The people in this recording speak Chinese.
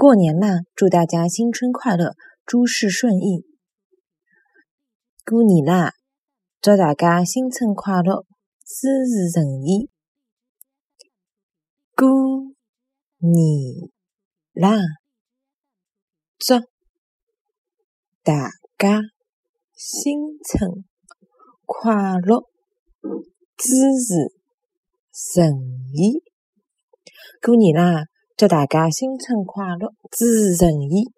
过年啦，祝大家新春快乐，诸事顺意。过年啦，祝大家新春快乐，事事顺意。过年啦，祝大家新春快乐，事事顺意。过年啦！祝大家新春快乐，诸事顺意。